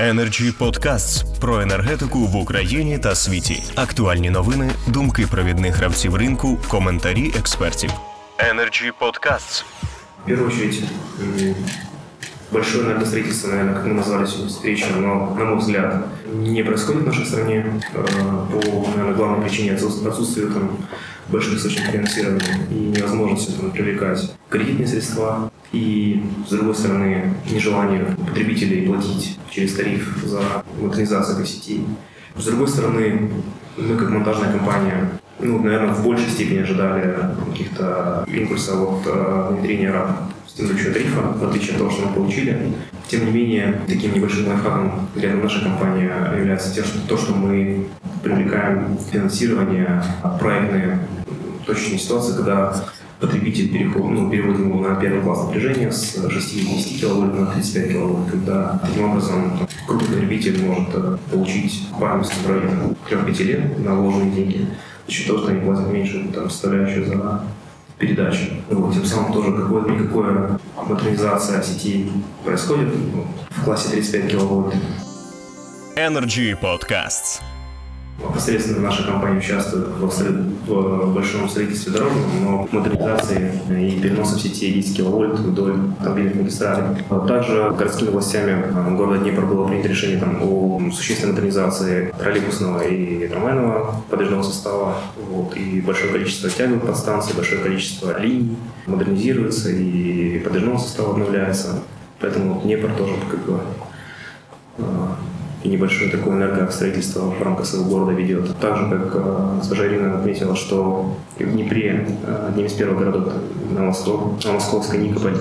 Energy Podcasts про енергетику в Україні та світі. Актуальні новини, думки провідних гравців ринку, коментарі експертів. Energy Podcasts. В первую очередь, м, большое энергостроительство, наверное, как мы назвали сегодня встречу, но, на мой взгляд, не происходит в нашей стране э, по, наверное, главной причине отсутствия отсутствия там, больших источников финансирования и невозможности там, привлекать кредитные средства. И, с другой стороны, нежелание потребителей платить через тариф за модернизацию этой сети. С другой стороны, мы как монтажная компания ну, наверное, в большей степени ожидали каких-то импульсов от э, внедрения РАП стимулирующего тарифа, в отличие от того, что мы получили. Тем не менее, таким небольшим лайфхаком для нашей компании является те, что, то, что мы привлекаем финансирование проектные точечные ситуации, когда потребитель переход, ну, переводим его на первый класс напряжения с 60 киловольт на 35 киловольт, когда таким образом крупный потребитель может э, получить парность в районе 3-5 лет на вложенные деньги за счет того, что они платят меньше там, составляющую за передачу. Вот, тем самым тоже какое-никакое модернизация сети происходит ну, в классе 35 киловольт. Energy Podcasts. Непосредственно наша компания участвует в, в большом строительстве дорог, но модернизации и переноса в сети 10 киловольт вдоль автомобильных магистралей. А Также городскими властями э, города Днепр было принято решение там, о существенной модернизации троллейбусного и трамвайного подвижного состава. Вот, и большое количество тяговых подстанций, большое количество линий модернизируется и подвижного состава обновляется. Поэтому Днепр тоже как бы э, и небольшое такое энергостроительство в рамках своего города ведет. Так же, как э, госпожа Ирина отметила, что в Днепре э, одним из первых городов на, Москву, на Московской Никополь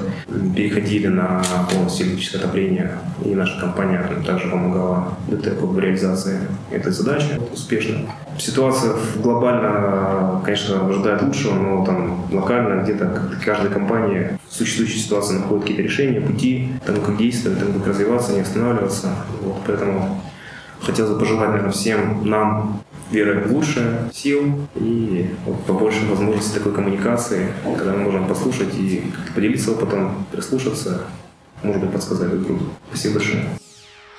переходили на полностью электрическое отопление, и наша компания также помогала ДТЭКу в реализации этой задачи успешно. Ситуация глобально, конечно, ожидает лучшего, но там локально где-то каждая компания в существующей ситуации находит какие-то решения, пути, тому как действовать, тому как развиваться, не останавливаться. Вот, поэтому хотелось бы пожелать, наверное, всем нам веры в лучшее, сил и вот побольше возможностей такой коммуникации, когда мы можем послушать и поделиться опытом, прислушаться, может быть, подсказать друг другу. Спасибо большое.